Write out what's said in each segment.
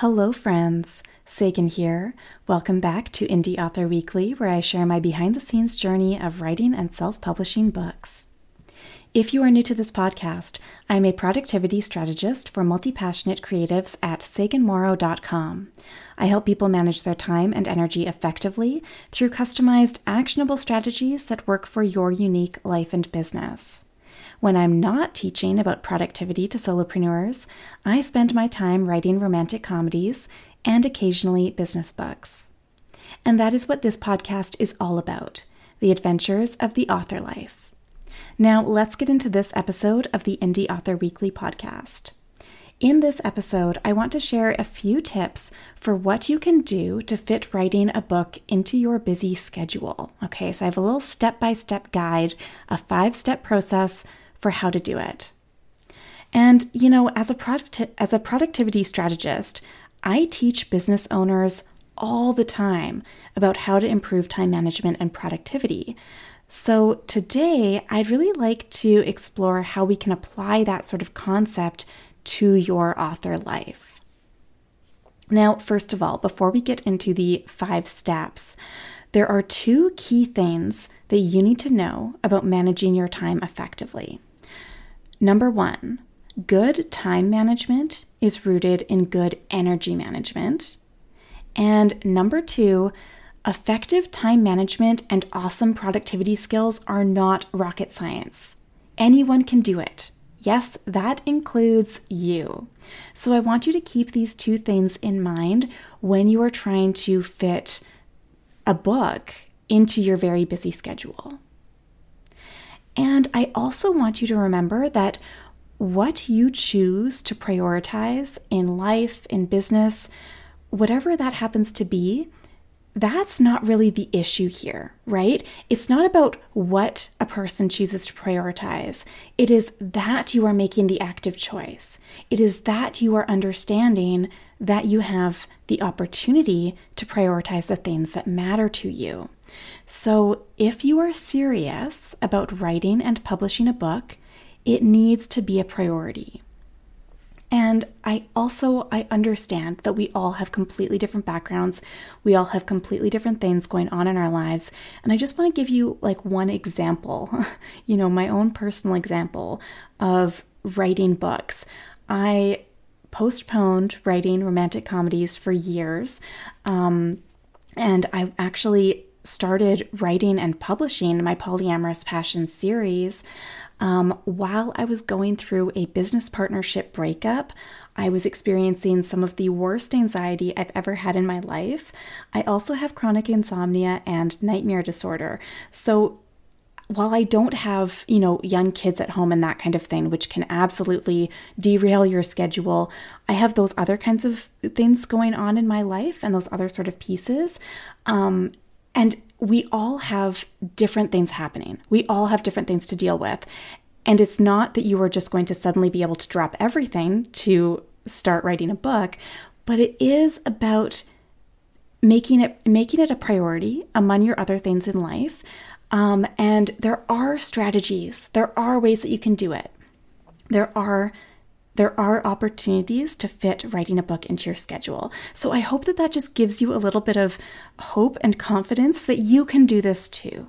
Hello, friends. Sagan here. Welcome back to Indie Author Weekly, where I share my behind the scenes journey of writing and self publishing books. If you are new to this podcast, I'm a productivity strategist for multi passionate creatives at saganmorrow.com. I help people manage their time and energy effectively through customized, actionable strategies that work for your unique life and business. When I'm not teaching about productivity to solopreneurs, I spend my time writing romantic comedies and occasionally business books. And that is what this podcast is all about the adventures of the author life. Now, let's get into this episode of the Indie Author Weekly podcast. In this episode, I want to share a few tips for what you can do to fit writing a book into your busy schedule. Okay, so I have a little step by step guide, a five step process for how to do it. And, you know, as a, product, as a productivity strategist, I teach business owners all the time about how to improve time management and productivity. So, today I'd really like to explore how we can apply that sort of concept to your author life. Now, first of all, before we get into the five steps, there are two key things that you need to know about managing your time effectively. Number one, good time management is rooted in good energy management. And number two, effective time management and awesome productivity skills are not rocket science. Anyone can do it. Yes, that includes you. So I want you to keep these two things in mind when you are trying to fit a book into your very busy schedule. And I also want you to remember that what you choose to prioritize in life, in business, whatever that happens to be, that's not really the issue here, right? It's not about what a person chooses to prioritize. It is that you are making the active choice. It is that you are understanding that you have the opportunity to prioritize the things that matter to you. So, if you are serious about writing and publishing a book, it needs to be a priority. And I also I understand that we all have completely different backgrounds. We all have completely different things going on in our lives. And I just want to give you like one example, you know, my own personal example of writing books. I postponed writing romantic comedies for years. Um, and I actually started writing and publishing my Polyamorous Passion series um, while I was going through a business partnership breakup. I was experiencing some of the worst anxiety I've ever had in my life. I also have chronic insomnia and nightmare disorder. So, while I don't have, you know, young kids at home and that kind of thing, which can absolutely derail your schedule, I have those other kinds of things going on in my life and those other sort of pieces. Um, and we all have different things happening. We all have different things to deal with. And it's not that you are just going to suddenly be able to drop everything to start writing a book, but it is about making it making it a priority among your other things in life. Um, and there are strategies. There are ways that you can do it. There are there are opportunities to fit writing a book into your schedule. So I hope that that just gives you a little bit of hope and confidence that you can do this too.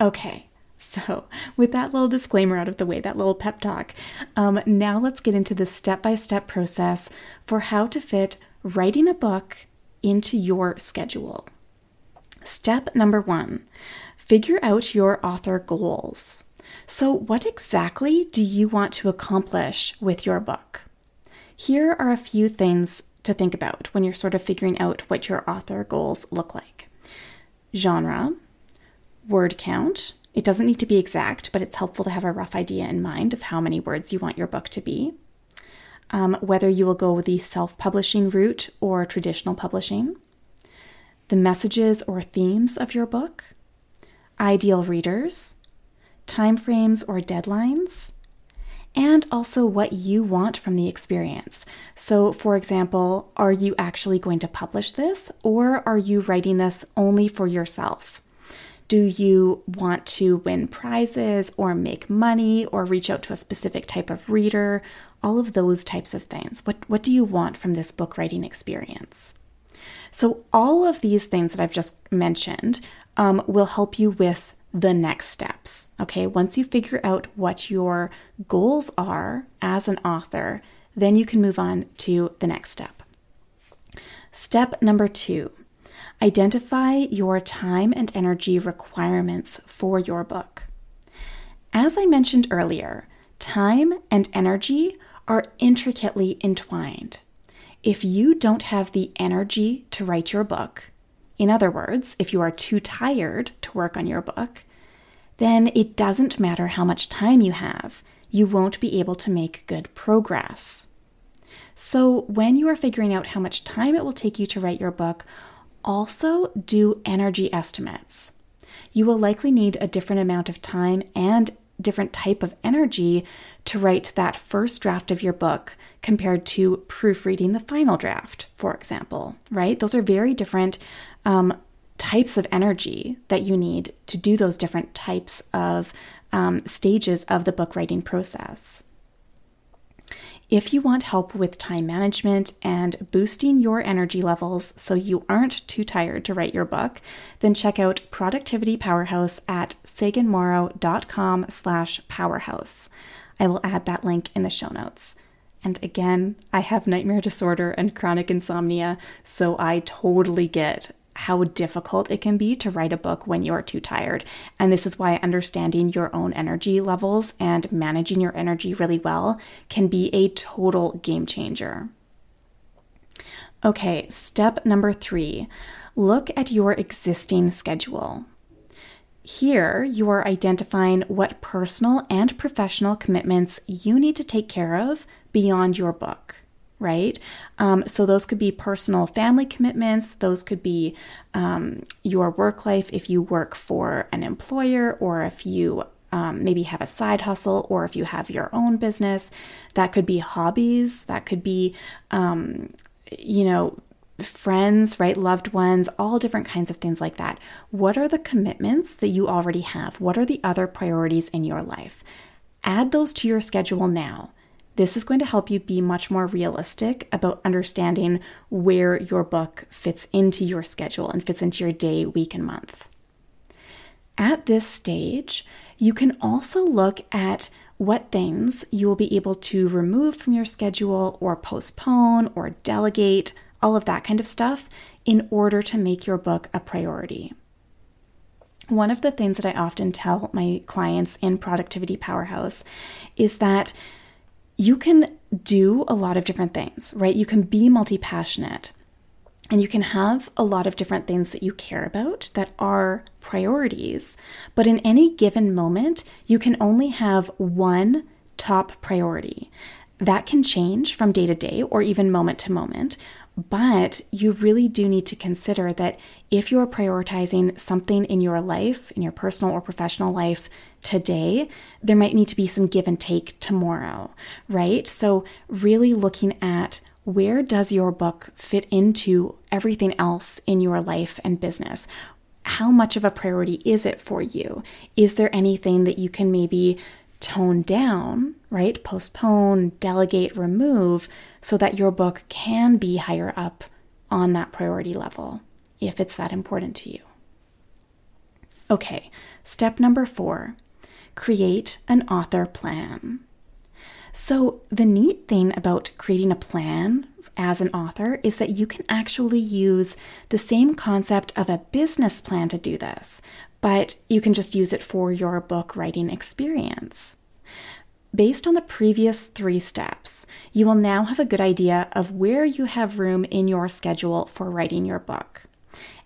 Okay. So, with that little disclaimer out of the way, that little pep talk, um, now let's get into the step by step process for how to fit writing a book into your schedule. Step number one figure out your author goals. So, what exactly do you want to accomplish with your book? Here are a few things to think about when you're sort of figuring out what your author goals look like genre, word count. It doesn't need to be exact, but it's helpful to have a rough idea in mind of how many words you want your book to be. Um, whether you will go with the self publishing route or traditional publishing, the messages or themes of your book, ideal readers, timeframes or deadlines, and also what you want from the experience. So, for example, are you actually going to publish this or are you writing this only for yourself? Do you want to win prizes or make money or reach out to a specific type of reader? All of those types of things. What, what do you want from this book writing experience? So, all of these things that I've just mentioned um, will help you with the next steps. Okay, once you figure out what your goals are as an author, then you can move on to the next step. Step number two identify your time and energy requirements for your book. As I mentioned earlier, time and energy are intricately entwined. If you don't have the energy to write your book, in other words, if you are too tired to work on your book, then it doesn't matter how much time you have, you won't be able to make good progress. So, when you are figuring out how much time it will take you to write your book, also do energy estimates. You will likely need a different amount of time and different type of energy to write that first draft of your book compared to proofreading the final draft, for example, right? Those are very different um, types of energy that you need to do those different types of um, stages of the book writing process. If you want help with time management and boosting your energy levels so you aren't too tired to write your book, then check out Productivity Powerhouse at saganmorrow.com slash powerhouse. I will add that link in the show notes. And again, I have nightmare disorder and chronic insomnia, so I totally get how difficult it can be to write a book when you're too tired. And this is why understanding your own energy levels and managing your energy really well can be a total game changer. Okay, step number three look at your existing schedule. Here, you are identifying what personal and professional commitments you need to take care of beyond your book right? Um, so those could be personal family commitments, those could be um, your work life if you work for an employer or if you um, maybe have a side hustle or if you have your own business. That could be hobbies, that could be, um, you know, friends, right? Loved ones, all different kinds of things like that. What are the commitments that you already have? What are the other priorities in your life? Add those to your schedule now. This is going to help you be much more realistic about understanding where your book fits into your schedule and fits into your day, week, and month. At this stage, you can also look at what things you will be able to remove from your schedule or postpone or delegate, all of that kind of stuff, in order to make your book a priority. One of the things that I often tell my clients in Productivity Powerhouse is that you can do a lot of different things, right? You can be multi passionate and you can have a lot of different things that you care about that are priorities. But in any given moment, you can only have one top priority. That can change from day to day or even moment to moment. But you really do need to consider that if you're prioritizing something in your life, in your personal or professional life today, there might need to be some give and take tomorrow, right? So, really looking at where does your book fit into everything else in your life and business? How much of a priority is it for you? Is there anything that you can maybe tone down, right? Postpone, delegate, remove so that your book can be higher up on that priority level if it's that important to you. Okay, step number four create an author plan. So, the neat thing about creating a plan as an author is that you can actually use the same concept of a business plan to do this, but you can just use it for your book writing experience. Based on the previous three steps, you will now have a good idea of where you have room in your schedule for writing your book.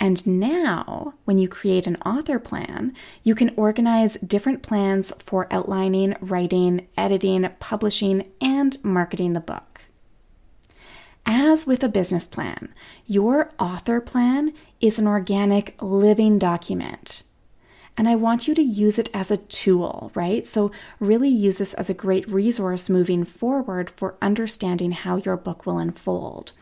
And now, when you create an author plan, you can organize different plans for outlining, writing, editing, publishing, and marketing the book. As with a business plan, your author plan is an organic living document. And I want you to use it as a tool, right? So, really use this as a great resource moving forward for understanding how your book will unfold.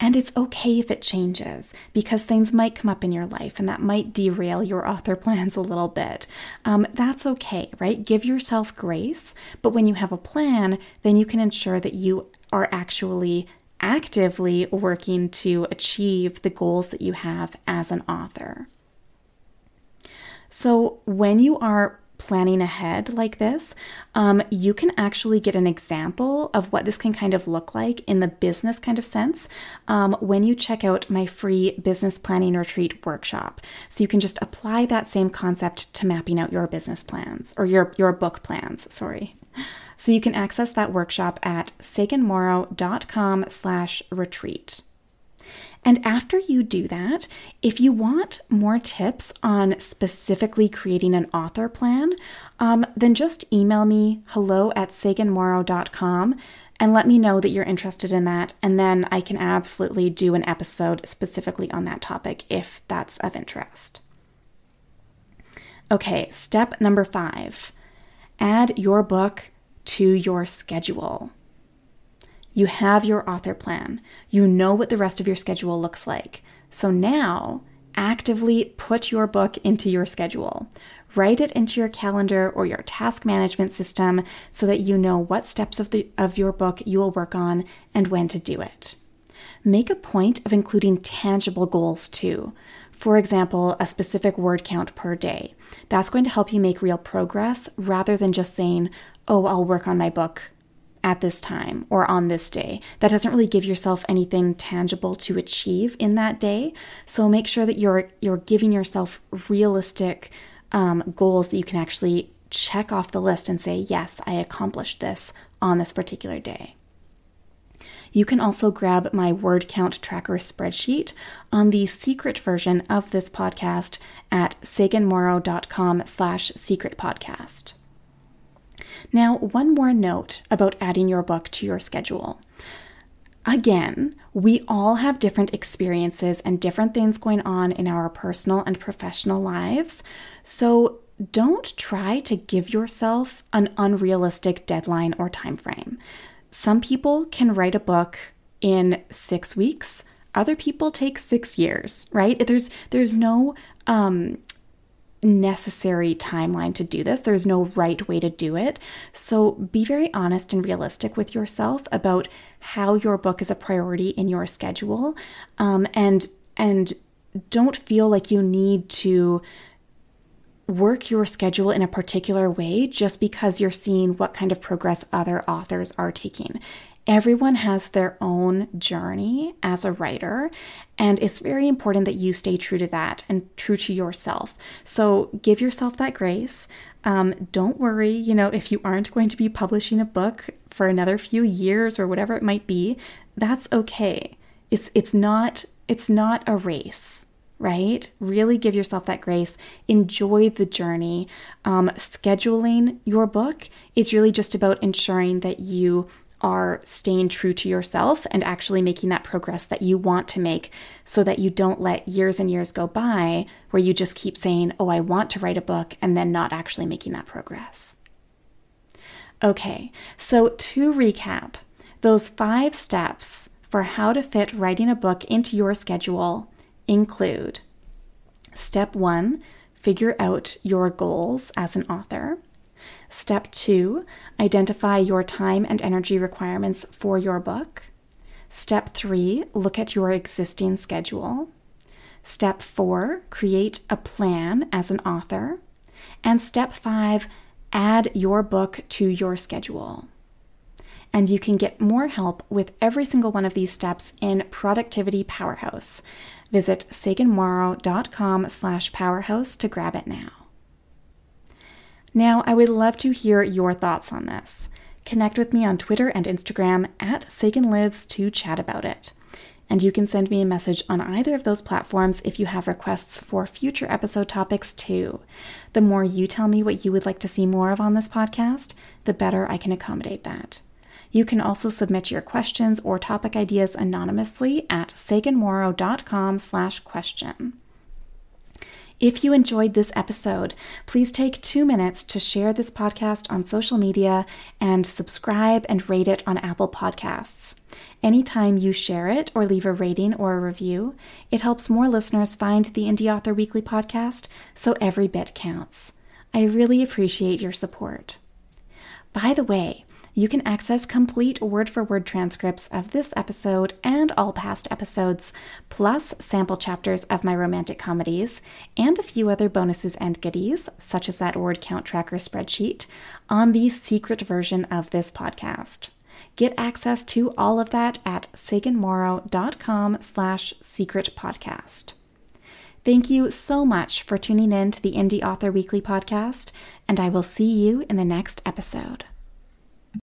And it's okay if it changes because things might come up in your life and that might derail your author plans a little bit. Um, that's okay, right? Give yourself grace. But when you have a plan, then you can ensure that you are actually actively working to achieve the goals that you have as an author. So, when you are planning ahead like this, um, you can actually get an example of what this can kind of look like in the business kind of sense um, when you check out my free business planning retreat workshop. So you can just apply that same concept to mapping out your business plans or your, your book plans, sorry. So you can access that workshop at saganmorrow.com slash retreat. And after you do that, if you want more tips on specifically creating an author plan, um, then just email me hello at saganmorrow.com and let me know that you're interested in that. And then I can absolutely do an episode specifically on that topic if that's of interest. Okay, step number five add your book to your schedule. You have your author plan. You know what the rest of your schedule looks like. So now, actively put your book into your schedule. Write it into your calendar or your task management system so that you know what steps of, the, of your book you will work on and when to do it. Make a point of including tangible goals too. For example, a specific word count per day. That's going to help you make real progress rather than just saying, oh, I'll work on my book at this time or on this day. That doesn't really give yourself anything tangible to achieve in that day. So make sure that you're you're giving yourself realistic um, goals that you can actually check off the list and say, yes, I accomplished this on this particular day. You can also grab my word count tracker spreadsheet on the secret version of this podcast at saganmorrow.com slash secret podcast. Now, one more note about adding your book to your schedule. Again, we all have different experiences and different things going on in our personal and professional lives. So don't try to give yourself an unrealistic deadline or time frame. Some people can write a book in 6 weeks. Other people take 6 years, right? There's there's no um necessary timeline to do this. There's no right way to do it. So be very honest and realistic with yourself about how your book is a priority in your schedule, um, and and don't feel like you need to work your schedule in a particular way just because you're seeing what kind of progress other authors are taking. Everyone has their own journey as a writer, and it's very important that you stay true to that and true to yourself. So give yourself that grace. Um, don't worry, you know, if you aren't going to be publishing a book for another few years or whatever it might be, that's okay. It's it's not it's not a race right? Really give yourself that grace. Enjoy the journey. Um, scheduling your book is really just about ensuring that you are staying true to yourself and actually making that progress that you want to make so that you don't let years and years go by where you just keep saying, Oh, I want to write a book, and then not actually making that progress. Okay, so to recap, those five steps for how to fit writing a book into your schedule include step one, figure out your goals as an author. Step two, identify your time and energy requirements for your book. Step three, look at your existing schedule. Step four, create a plan as an author. And step five, add your book to your schedule. And you can get more help with every single one of these steps in Productivity Powerhouse. Visit saganmorrow.com slash powerhouse to grab it now. Now, I would love to hear your thoughts on this. Connect with me on Twitter and Instagram at Sagan Lives to chat about it. And you can send me a message on either of those platforms if you have requests for future episode topics too. The more you tell me what you would like to see more of on this podcast, the better I can accommodate that. You can also submit your questions or topic ideas anonymously at saganmorrow.com slash question. If you enjoyed this episode, please take two minutes to share this podcast on social media and subscribe and rate it on Apple Podcasts. Anytime you share it or leave a rating or a review, it helps more listeners find the Indie Author Weekly podcast, so every bit counts. I really appreciate your support. By the way, you can access complete word for word transcripts of this episode and all past episodes, plus sample chapters of my romantic comedies, and a few other bonuses and goodies, such as that word count tracker spreadsheet, on the secret version of this podcast. Get access to all of that at saganmorrow.com slash secret podcast. Thank you so much for tuning in to the Indie Author Weekly podcast, and I will see you in the next episode.